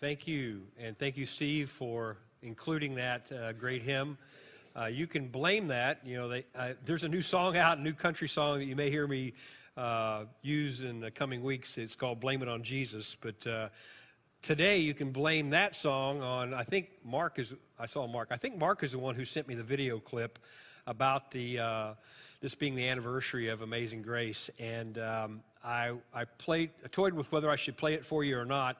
Thank you. And thank you, Steve, for including that uh, great hymn. Uh, you can blame that. You know, they, uh, there's a new song out, a new country song that you may hear me uh, use in the coming weeks. It's called Blame It on Jesus. But uh, today you can blame that song on, I think Mark is, I saw Mark, I think Mark is the one who sent me the video clip about the, uh, this being the anniversary of Amazing Grace. And um, I, I played, toyed with whether I should play it for you or not.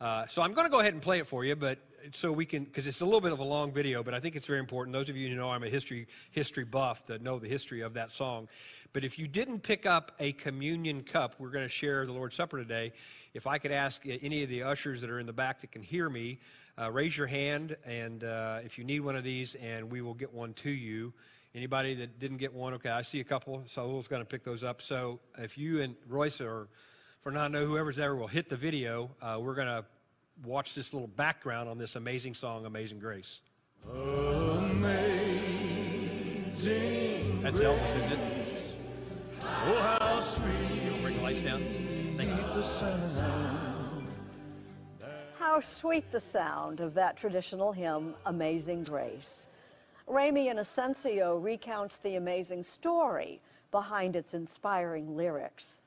Uh, so I'm going to go ahead and play it for you, but so we can, because it's a little bit of a long video, but I think it's very important. Those of you who know I'm a history history buff that know the history of that song. But if you didn't pick up a communion cup, we're going to share the Lord's Supper today. If I could ask any of the ushers that are in the back that can hear me, uh, raise your hand, and uh, if you need one of these, and we will get one to you. Anybody that didn't get one, okay, I see a couple. Saul's going to pick those up. So if you and Royce or Fernando, whoever's there, will hit the video, uh, we're going to watch this little background on this amazing song, Amazing Grace. Amazing That's Elvis, isn't it? Oh, how sweet. You'll bring the lights down. Thank you. How sweet the sound of that traditional hymn, Amazing Grace. Ramy Inocencio recounts the amazing story behind its inspiring lyrics.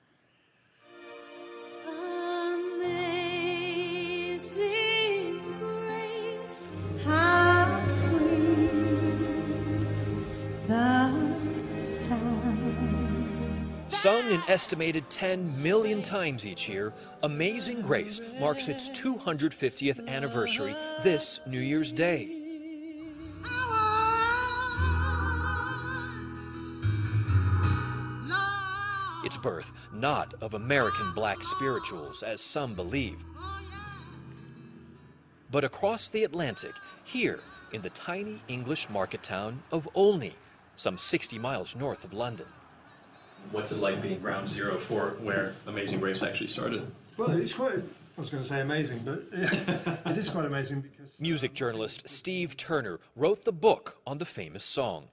Sung an estimated 10 million times each year, Amazing Grace marks its 250th anniversary this New Year's Day. Its birth not of American black spirituals, as some believe, but across the Atlantic, here in the tiny English market town of Olney, some 60 miles north of London. What's it like being ground zero for where Amazing Grace actually started? Well, it's quite, I was going to say amazing, but it is quite amazing because. Music journalist Steve Turner wrote the book on the famous song.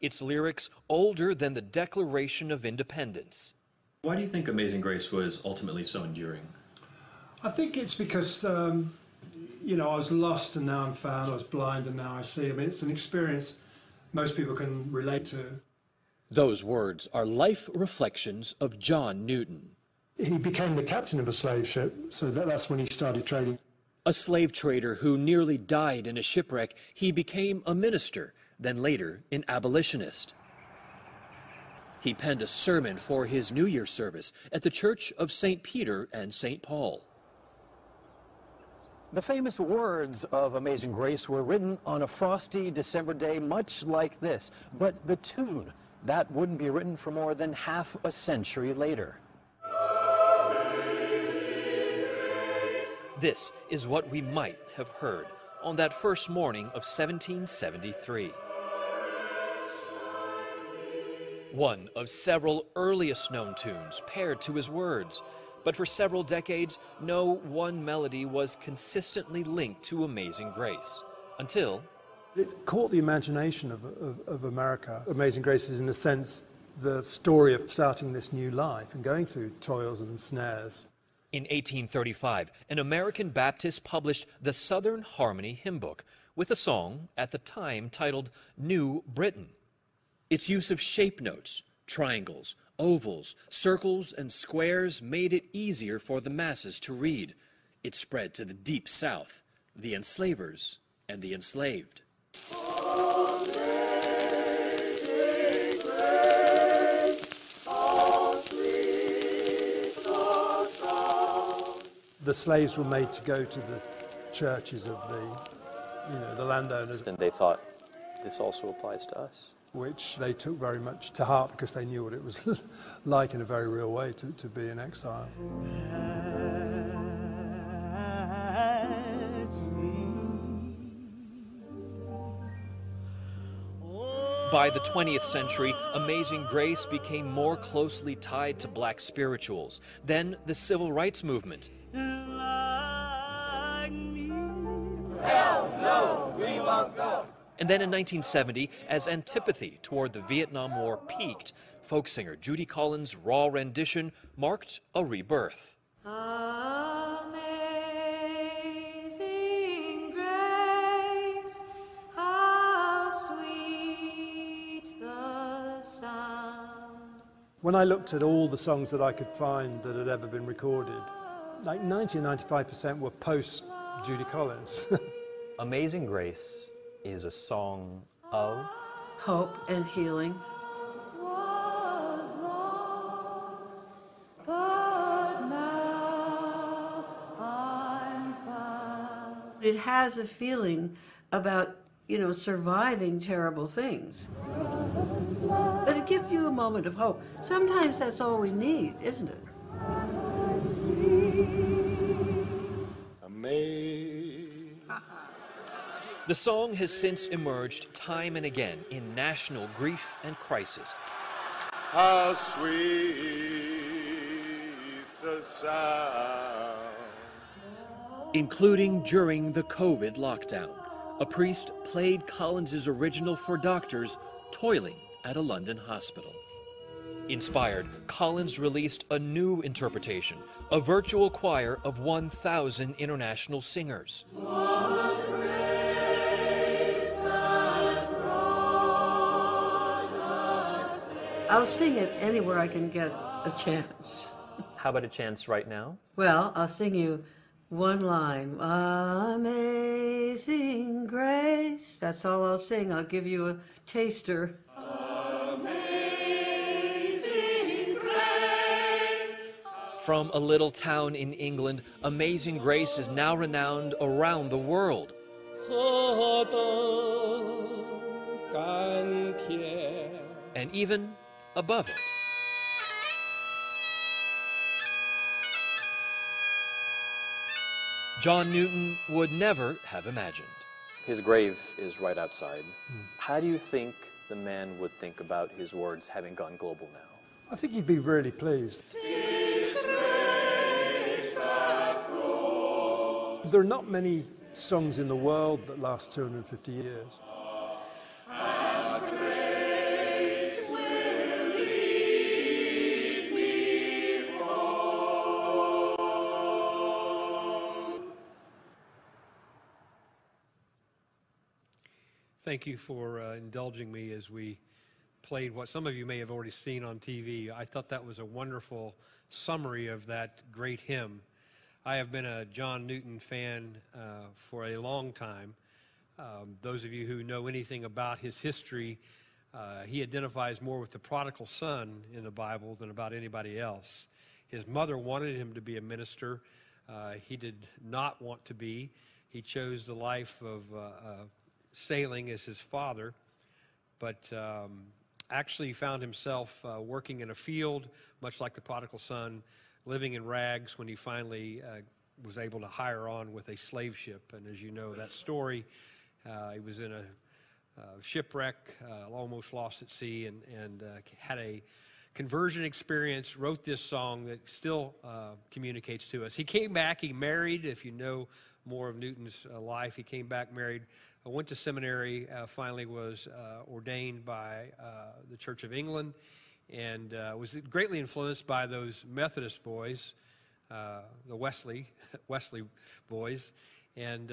Its lyrics older than the Declaration of Independence. Why do you think Amazing Grace was ultimately so enduring? I think it's because, um, you know, I was lost and now I'm found, I was blind and now I see. I mean, it's an experience most people can relate to. Those words are life reflections of John Newton. He became the captain of a slave ship, so that, that's when he started trading. A slave trader who nearly died in a shipwreck, he became a minister, then later an abolitionist. He penned a sermon for his New Year service at the Church of St. Peter and St. Paul. The famous words of Amazing Grace were written on a frosty December day, much like this, but the tune that wouldn't be written for more than half a century later. This is what we might have heard on that first morning of 1773. One of several earliest known tunes paired to his words, but for several decades, no one melody was consistently linked to Amazing Grace until it caught the imagination of, of, of America. Amazing Grace is, in a sense, the story of starting this new life and going through toils and snares. In 1835, an American Baptist published the Southern Harmony Hymn Book with a song at the time titled New Britain. Its use of shape notes, triangles, ovals, circles, and squares made it easier for the masses to read. It spread to the deep south, the enslavers, and the enslaved. The slaves were made to go to the churches of the, you know, the landowners. And they thought, this also applies to us. Which they took very much to heart because they knew what it was like in a very real way to, to be in exile. By the 20th century, Amazing Grace became more closely tied to black spirituals. Then the civil rights movement. And then in 1970, as antipathy toward the Vietnam War peaked, folk singer Judy Collins' raw rendition marked a rebirth. Amazing grace, how sweet the sound. When I looked at all the songs that I could find that had ever been recorded, like 90 95% were post Judy Collins. Amazing Grace is a song of hope and healing. It has a feeling about, you know, surviving terrible things. But it gives you a moment of hope. Sometimes that's all we need, isn't it? The song has since emerged time and again in national grief and crisis. How sweet the sound. Including during the COVID lockdown. A priest played Collins's original for doctors toiling at a London hospital. Inspired, Collins released a new interpretation, a virtual choir of 1,000 international singers. I'll sing it anywhere I can get a chance. How about a chance right now? Well, I'll sing you one line. Amazing grace. That's all I'll sing. I'll give you a taster. Amazing Grace. From a little town in England, Amazing Grace is now renowned around the world. And even above it. John Newton would never have imagined. His grave is right outside. How do you think the man would think about his words having gone global now? I think he'd be really pleased. There are not many songs in the world that last 250 years. Thank you for uh, indulging me as we played what some of you may have already seen on TV. I thought that was a wonderful summary of that great hymn. I have been a John Newton fan uh, for a long time. Um, those of you who know anything about his history, uh, he identifies more with the prodigal son in the Bible than about anybody else. His mother wanted him to be a minister. Uh, he did not want to be. He chose the life of uh, uh, sailing as his father, but um, actually found himself uh, working in a field, much like the prodigal son, living in rags when he finally uh, was able to hire on with a slave ship. And as you know that story, uh, he was in a uh, shipwreck, uh, almost lost at sea, and, and uh, had a conversion experience, wrote this song that still communicates to us. He came back, he married, if you know more of Newton's life, he came back married, uh, went to seminary, uh, finally was uh, ordained by uh, the Church of England, and uh, was greatly influenced by those Methodist boys, uh, the Wesley, Wesley boys, and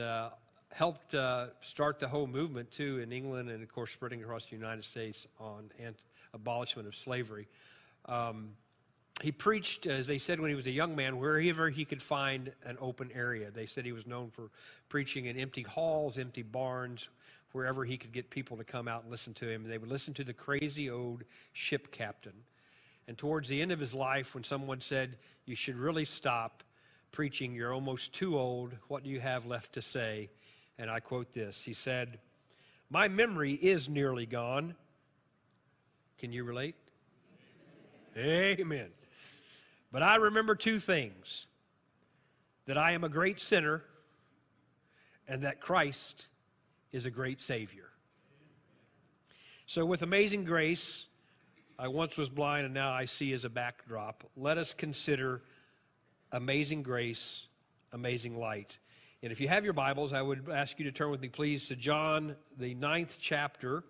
helped start the whole movement too in England and of course spreading across the United States on ant- abolishment of slavery. Um, he preached, as they said when he was a young man, wherever he could find an open area. They said he was known for preaching in empty halls, empty barns, wherever he could get people to come out and listen to him. They would listen to the crazy old ship captain. And towards the end of his life, when someone said, You should really stop preaching, you're almost too old, what do you have left to say? And I quote this He said, My memory is nearly gone. Can you relate? Amen. But I remember two things that I am a great sinner and that Christ is a great Savior. So, with amazing grace, I once was blind and now I see as a backdrop. Let us consider amazing grace, amazing light. And if you have your Bibles, I would ask you to turn with me, please, to John, the ninth chapter.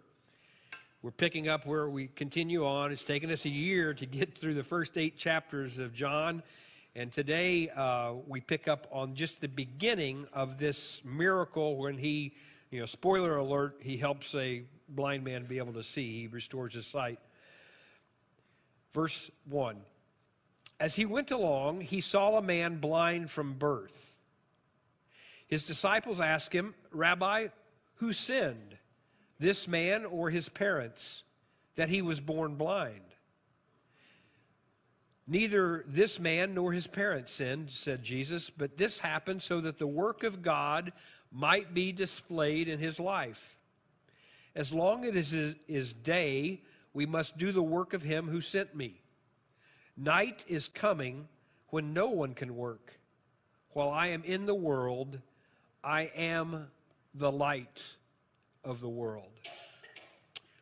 We're picking up where we continue on. It's taken us a year to get through the first eight chapters of John. And today uh, we pick up on just the beginning of this miracle when he, you know, spoiler alert, he helps a blind man be able to see. He restores his sight. Verse 1 As he went along, he saw a man blind from birth. His disciples asked him, Rabbi, who sinned, this man or his parents, that he was born blind? Neither this man nor his parents sinned, said Jesus, but this happened so that the work of God might be displayed in his life. As long as it is day, we must do the work of him who sent me. Night is coming when no one can work. While I am in the world, I am the light of the world.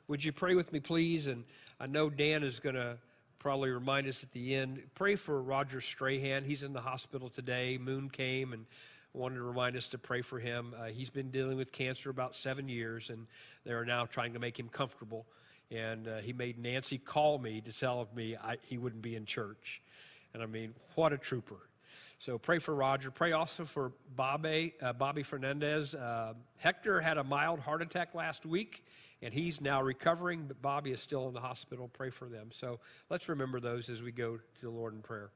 Would you pray with me, please? And I know Dan is going to probably remind us at the end. Pray for Roger Strahan. He's in the hospital today. Moon came and wanted to remind us to pray for him. Uh, he's been dealing with cancer about seven years, and they're now trying to make him comfortable. And uh, he made Nancy call me to tell me I, he wouldn't be in church. And I mean, what a trooper. So pray for Roger. Pray also for Bobby, uh, Bobby Fernandez. Uh, Hector had a mild heart attack last week, and he's now recovering, but Bobby is still in the hospital. Pray for them. So let's remember those as we go to the Lord in prayer.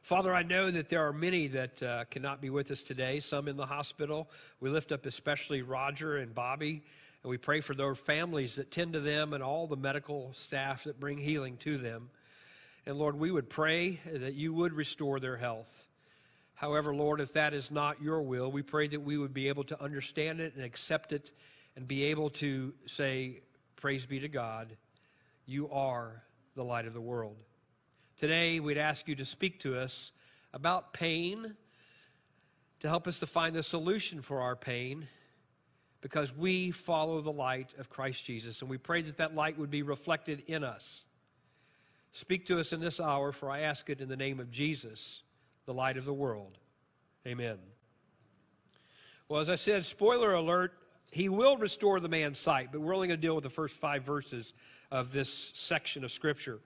Father, I know that there are many that uh, cannot be with us today, some in the hospital. We lift up especially Roger and Bobby, and we pray for their families that tend to them and all the medical staff that bring healing to them. And Lord, we would pray that you would restore their health. However, Lord, if that is not your will, we pray that we would be able to understand it and accept it and be able to say, Praise be to God, you are the light of the world. Today, we'd ask you to speak to us about pain, to help us to find the solution for our pain, because we follow the light of Christ Jesus. And we pray that that light would be reflected in us. Speak to us in this hour, for I ask it in the name of Jesus, the light of the world. Amen. Well, as I said, spoiler alert, he will restore the man's sight, but we're only going to deal with the first five verses of this section of Scripture.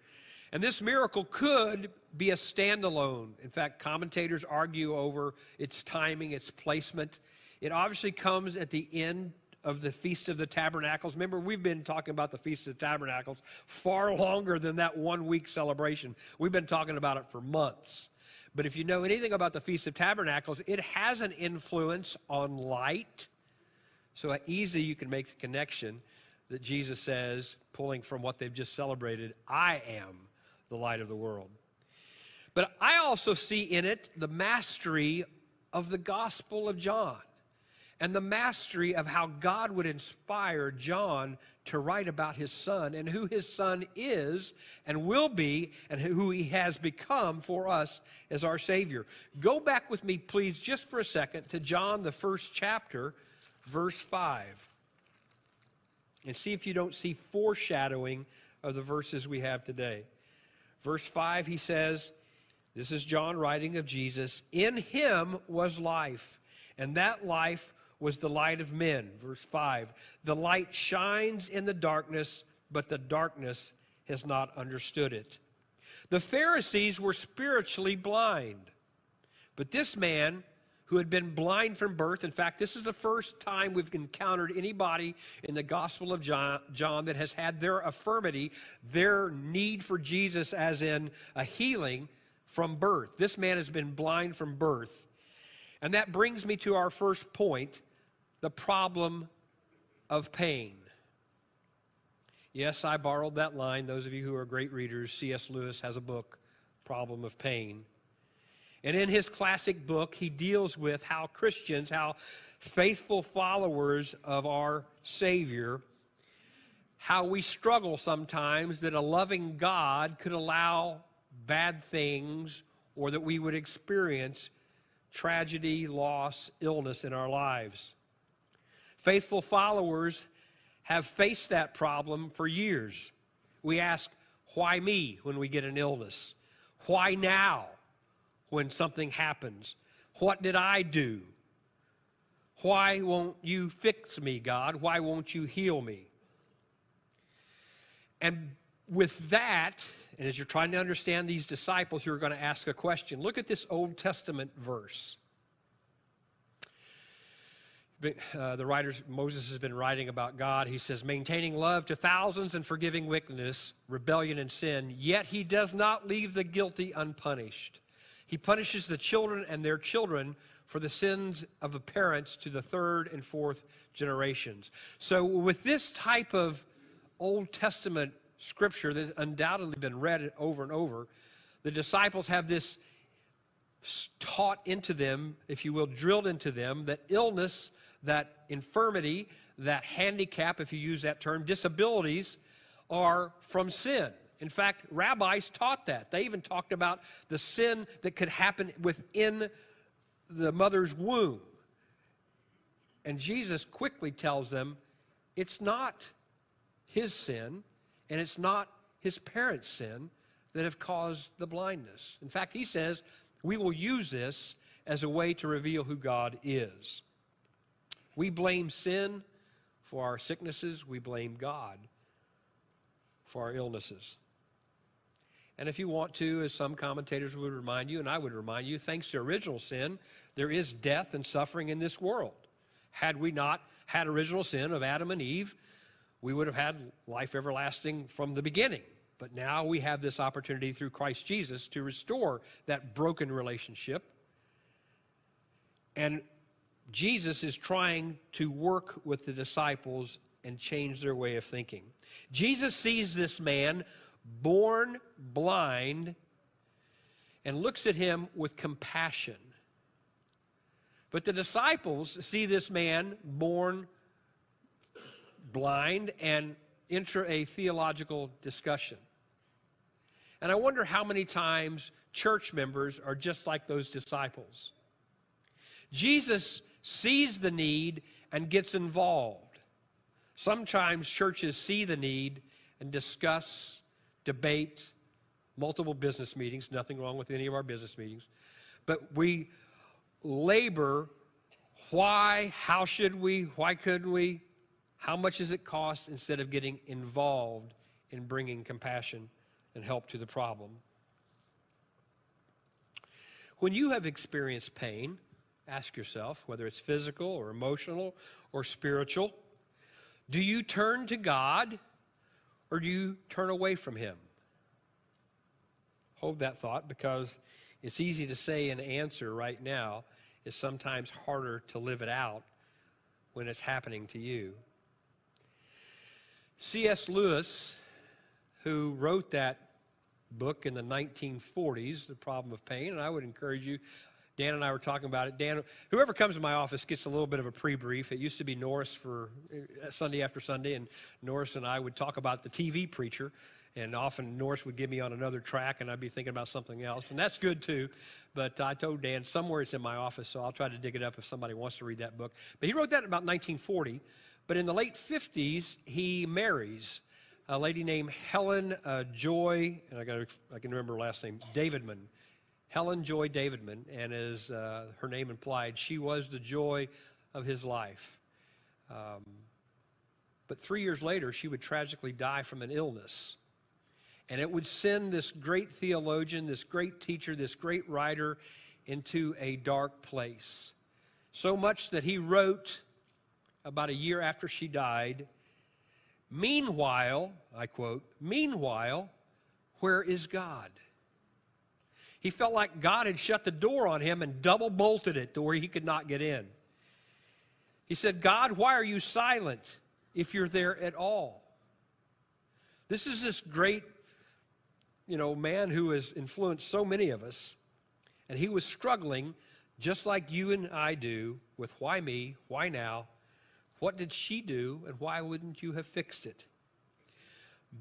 And this miracle could be a standalone. In fact, commentators argue over its timing, its placement. It obviously comes at the end of the Feast of the Tabernacles. Remember, we've been talking about the Feast of the Tabernacles far longer than that one week celebration. We've been talking about it for months. But if you know anything about the Feast of Tabernacles, it has an influence on light. So uh, easy you can make the connection that Jesus says, pulling from what they've just celebrated, I am the light of the world. But I also see in it the mastery of the Gospel of John and the mastery of how God would inspire John to write about his son and who his son is and will be and who he has become for us as our Savior. Go back with me, please, just for a second to John, the first chapter, verse 5. And see if you don't see foreshadowing of the verses we have today. Verse 5, he says, This is John writing of Jesus. In him was life, and that life was the light of men. Verse 5 The light shines in the darkness, but the darkness has not understood it. The Pharisees were spiritually blind, but this man who had been blind from birth. In fact, this is the first time we've encountered anybody in the Gospel of John, John, that has had their affirmity, their need for Jesus, as in a healing from birth. This man has been blind from birth. And that brings me to our first point the problem of pain. Yes, I borrowed that line. Those of you who are great readers, C.S. Lewis has a book, Problem of Pain. And in his classic book, he deals with how Christians, how faithful followers of our Savior, how we struggle sometimes that a loving God could allow bad things or that we would experience tragedy, loss, illness in our lives. Faithful followers have faced that problem for years. We ask, why me when we get an illness? Why now when something happens? What did I do? Why won't you fix me, God? Why won't you heal me? And with that, and as you're trying to understand these disciples, you're going to ask a question. Look at this Old Testament verse. Uh, the writers, Moses has been writing about God. He says, maintaining love to thousands and forgiving wickedness, rebellion, and sin, yet he does not leave the guilty unpunished. He punishes the children and their children for the sins of the parents to the third and fourth generations. So, with this type of Old Testament scripture that undoubtedly been read over and over, the disciples have this taught into them, if you will, drilled into them, that illness, that infirmity, that handicap, if you use that term, disabilities are from sin. In fact, rabbis taught that. They even talked about the sin that could happen within the mother's womb. And Jesus quickly tells them it's not his sin and it's not his parents' sin that have caused the blindness. In fact, he says we will use this as a way to reveal who God is. We blame sin for our sicknesses, we blame God for our illnesses. And if you want to, as some commentators would remind you, and I would remind you, thanks to original sin, there is death and suffering in this world. Had we not had original sin of Adam and Eve, we would have had life everlasting from the beginning. But now we have this opportunity through Christ Jesus to restore that broken relationship. And Jesus is trying to work with the disciples and change their way of thinking. Jesus sees this man born blind and looks at him with compassion. But the disciples see this man born blind and enter a theological discussion. And I wonder how many times church members are just like those disciples. Jesus sees the need and gets involved. Sometimes churches see the need and discuss, debate, multiple business meetings, nothing wrong with any of our business meetings. But we labor why, how should we, why couldn't we, how much does it cost instead of getting involved in bringing compassion and help to the problem. When you have experienced pain, ask yourself whether it's physical or emotional or spiritual, do you turn to God or do you turn away from Him? Hold that thought because it's easy to say an answer right now. It's sometimes harder to live it out when it's happening to you. C.S. Lewis, who wrote that book in the 1940s, The Problem of Pain, and I would encourage you. Dan and I were talking about it. Dan, whoever comes to my office gets a little bit of a pre-brief. It used to be Norris for uh, Sunday after Sunday, and Norris and I would talk about the TV preacher, and often Norris would give me on another track, and I'd be thinking about something else, and that's good too. But I told Dan somewhere it's in my office, so I'll try to dig it up if somebody wants to read that book. But he wrote that in about 1940. But in the late 50s, he marries a lady named Helen uh, Joy, and I, got I can remember her last name, Davidman. Helen Joy Davidman, and as uh, her name implied, she was the joy of his life. Um, but three years later, she would tragically die from an illness. And it would send this great theologian, this great teacher, this great writer into a dark place. So much that he wrote about a year after she died Meanwhile, I quote, meanwhile, where is God? He felt like God had shut the door on him and double bolted it to where he could not get in. He said, God, why are you silent if you're there at all? This is this great, you know, man who has influenced so many of us. And he was struggling just like you and I do with why me, why now, what did she do, and why wouldn't you have fixed it?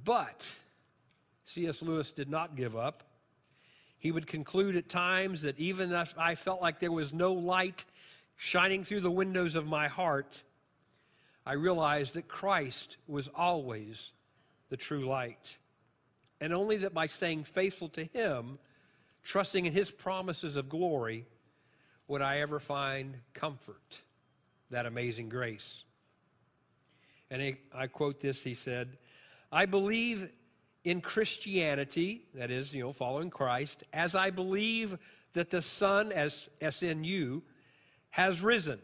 But C.S. Lewis did not give up. He would conclude at times that even if I felt like there was no light shining through the windows of my heart, I realized that Christ was always the true light. And only that by staying faithful to Him, trusting in His promises of glory, would I ever find comfort, that amazing grace. And I quote this he said, I believe in Christianity, that is, you know, following Christ, as I believe that the Son, as S N U, has risen.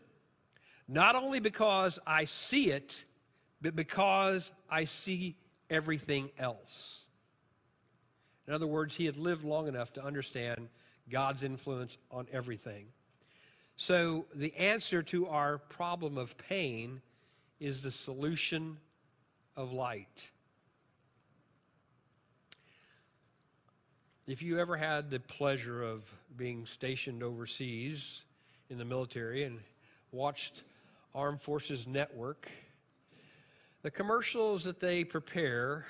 not only because I see it, but because I see everything else. In other words, he had lived long enough to understand God's influence on everything. So, the answer to our problem of pain is the solution of light. If you ever had the pleasure of being stationed overseas in the military and watched Armed Forces Network, the commercials that they prepare,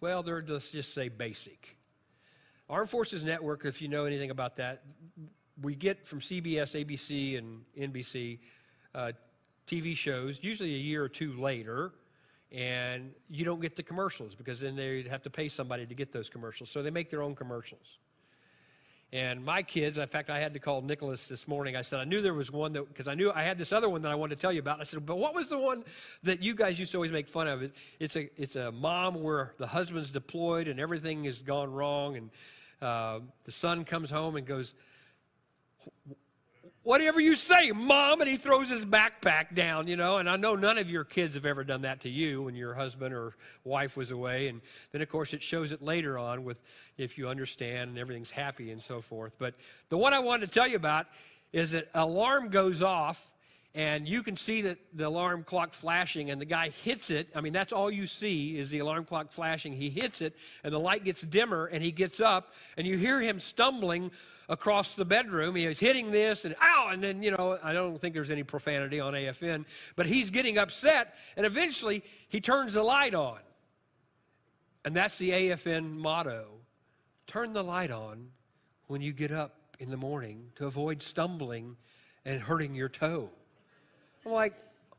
well, they're just, just say basic. Armed Forces Network, if you know anything about that, we get from CBS, ABC, and NBC uh, TV shows, usually a year or two later, and you don't get the commercials because then they'd have to pay somebody to get those commercials. So they make their own commercials. And my kids, in fact, I had to call Nicholas this morning. I said, I knew there was one that, because I knew I had this other one that I wanted to tell you about. I said, but what was the one that you guys used to always make fun of? It, it's, a, it's a mom where the husband's deployed and everything has gone wrong. And uh, the son comes home and goes, whatever you say, mom, and he throws his backpack down, you know. And I know none of your kids have ever done that to you when your husband or wife was away. And then, of course, it shows it later on with if you understand and everything's happy and so forth. But the one I wanted to tell you about is that alarm goes off. And you can see that the alarm clock flashing, and the guy hits it. I mean, that's all you see is the alarm clock flashing. He hits it, and the light gets dimmer, and he gets up, and you hear him stumbling across the bedroom. He hitting this and ow, and then, you know, I don't think there's any profanity on AFN, but he's getting upset, and eventually he turns the light on. And that's the AFN motto turn the light on when you get up in the morning to avoid stumbling and hurting your toe. I'm like,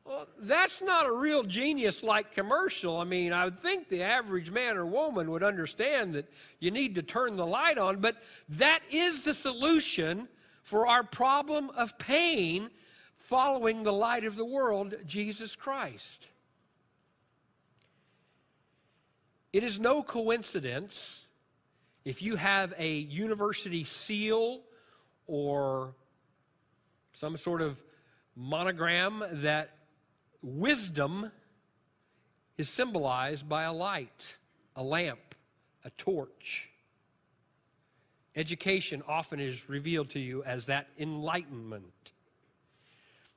well, that's not a real genius like commercial. I mean, I would think the average man or woman would understand that you need to turn the light on, but that is the solution for our problem of pain following the light of the world, Jesus Christ. It is no coincidence if you have a university seal or some sort of monogram that wisdom is symbolized by a light, a lamp, a torch. Education often is revealed to you as that enlightenment.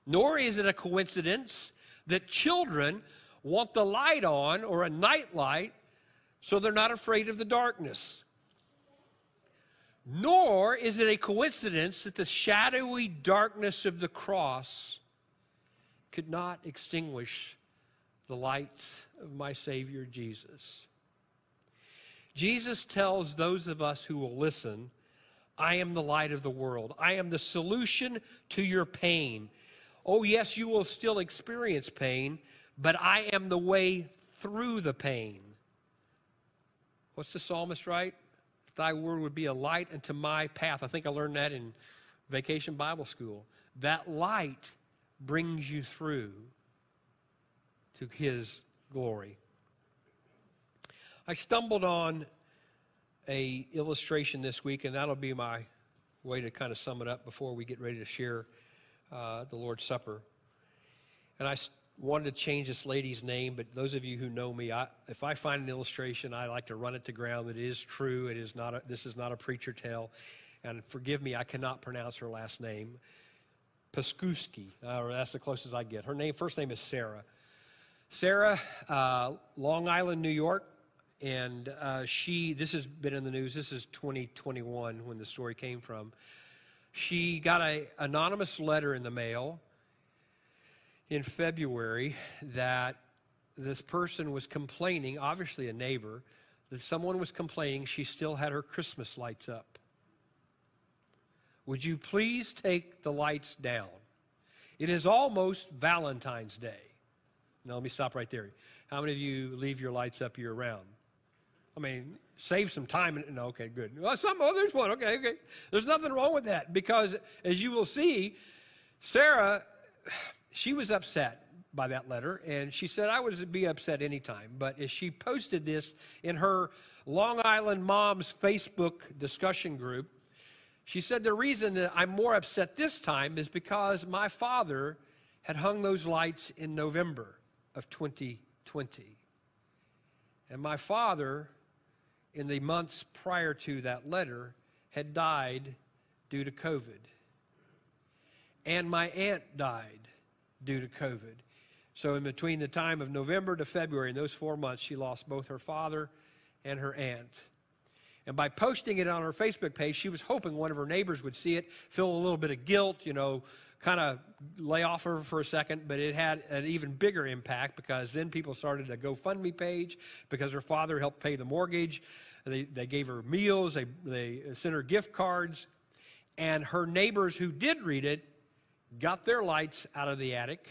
Nor is it a coincidence that children want the light on or a night light so they're not afraid of the darkness. Nor is it a coincidence that the shadowy darkness of the cross could not extinguish the light of my Savior Jesus. Jesus tells those of us who will listen, I am the light of the world. I am the solution to your pain. Oh, yes, you will still experience pain, but I am the way through the pain. What's the psalmist write? Thy word would be a light unto my path. I think I learned that in vacation Bible school. That light brings you through to his glory. I stumbled on a illustration this week, and that'll be my way to kind of sum it up before we get ready to share uh, the Lord's Supper. And I wanted to change this lady's name, but those of you who know me, I, if I find an illustration, I like to run it to ground that it is true. It is not. A, this is not a preacher tale, and forgive me, I cannot pronounce her last name. Paskuski, uh, that's the closest I get. Her name, first name is Sarah. Sarah, uh, Long Island, New York, and uh, she. This has been in the news. This is 2021 when the story came from. She got an anonymous letter in the mail in February that this person was complaining, obviously a neighbor, that someone was complaining she still had her Christmas lights up. Would you please take the lights down? It is almost Valentine's Day. Now, let me stop right there. How many of you leave your lights up year round? I mean, save some time. No, okay, good. Well, some, oh, there's one. Okay, okay. There's nothing wrong with that because, as you will see, Sarah she was upset by that letter, and she said, I would be upset anytime. But as she posted this in her Long Island Moms Facebook discussion group, She said the reason that I'm more upset this time is because my father had hung those lights in November of 2020. And my father, in the months prior to that letter, had died due to COVID. And my aunt died due to COVID. So, in between the time of November to February, in those four months, she lost both her father and her aunt. And by posting it on her Facebook page, she was hoping one of her neighbors would see it, feel a little bit of guilt, you know, kind of lay off her for a second. But it had an even bigger impact because then people started a GoFundMe page because her father helped pay the mortgage. They, they gave her meals, they, they sent her gift cards. And her neighbors who did read it got their lights out of the attic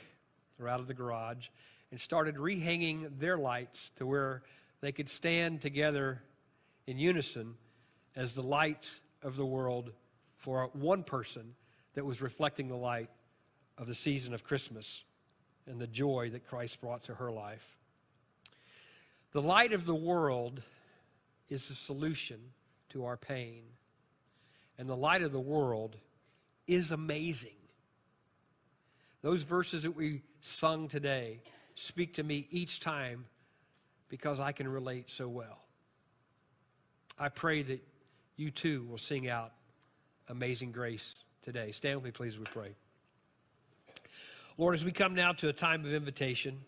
or out of the garage and started rehanging their lights to where they could stand together in unison as the light of the world for one person that was reflecting the light of the season of Christmas and the joy that Christ brought to her life. The light of the world is the solution to our pain. And the light of the world is amazing. Those verses that we sung today speak to me each time because I can relate so well. I pray that you too will sing out Amazing Grace today. Stand with me, please, as we pray. Lord, as we come now to a time of invitation,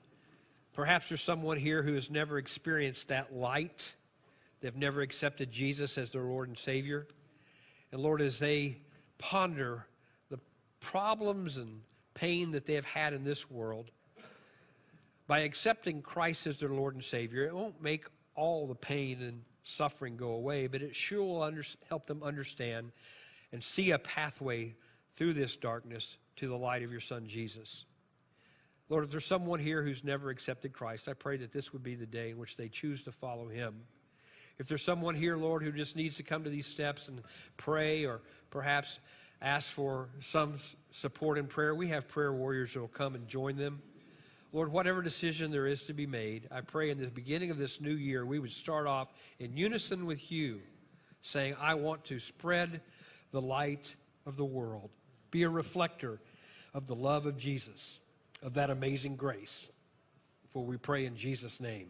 perhaps there's someone here who has never experienced that light. They've never accepted Jesus as their Lord and Savior. And Lord, as they ponder the problems and pain that they have had in this world, by accepting Christ as their Lord and Savior, it won't make all the pain and suffering go away, but it sure will under, help them understand and see a pathway through this darkness to the light of your Son, Jesus. Lord, if there's someone here who's never accepted Christ, I pray that this would be the day in which they choose to follow him. If there's someone here, Lord, who just needs to come to these steps and pray or perhaps ask for some support in prayer, we have prayer warriors that will come and join them. Lord, whatever decision there is to be made, I pray in the beginning of this new year, we would start off in unison with you, saying, I want to spread the light of the world, be a reflector of the love of Jesus, of that amazing grace. For we pray in Jesus' name.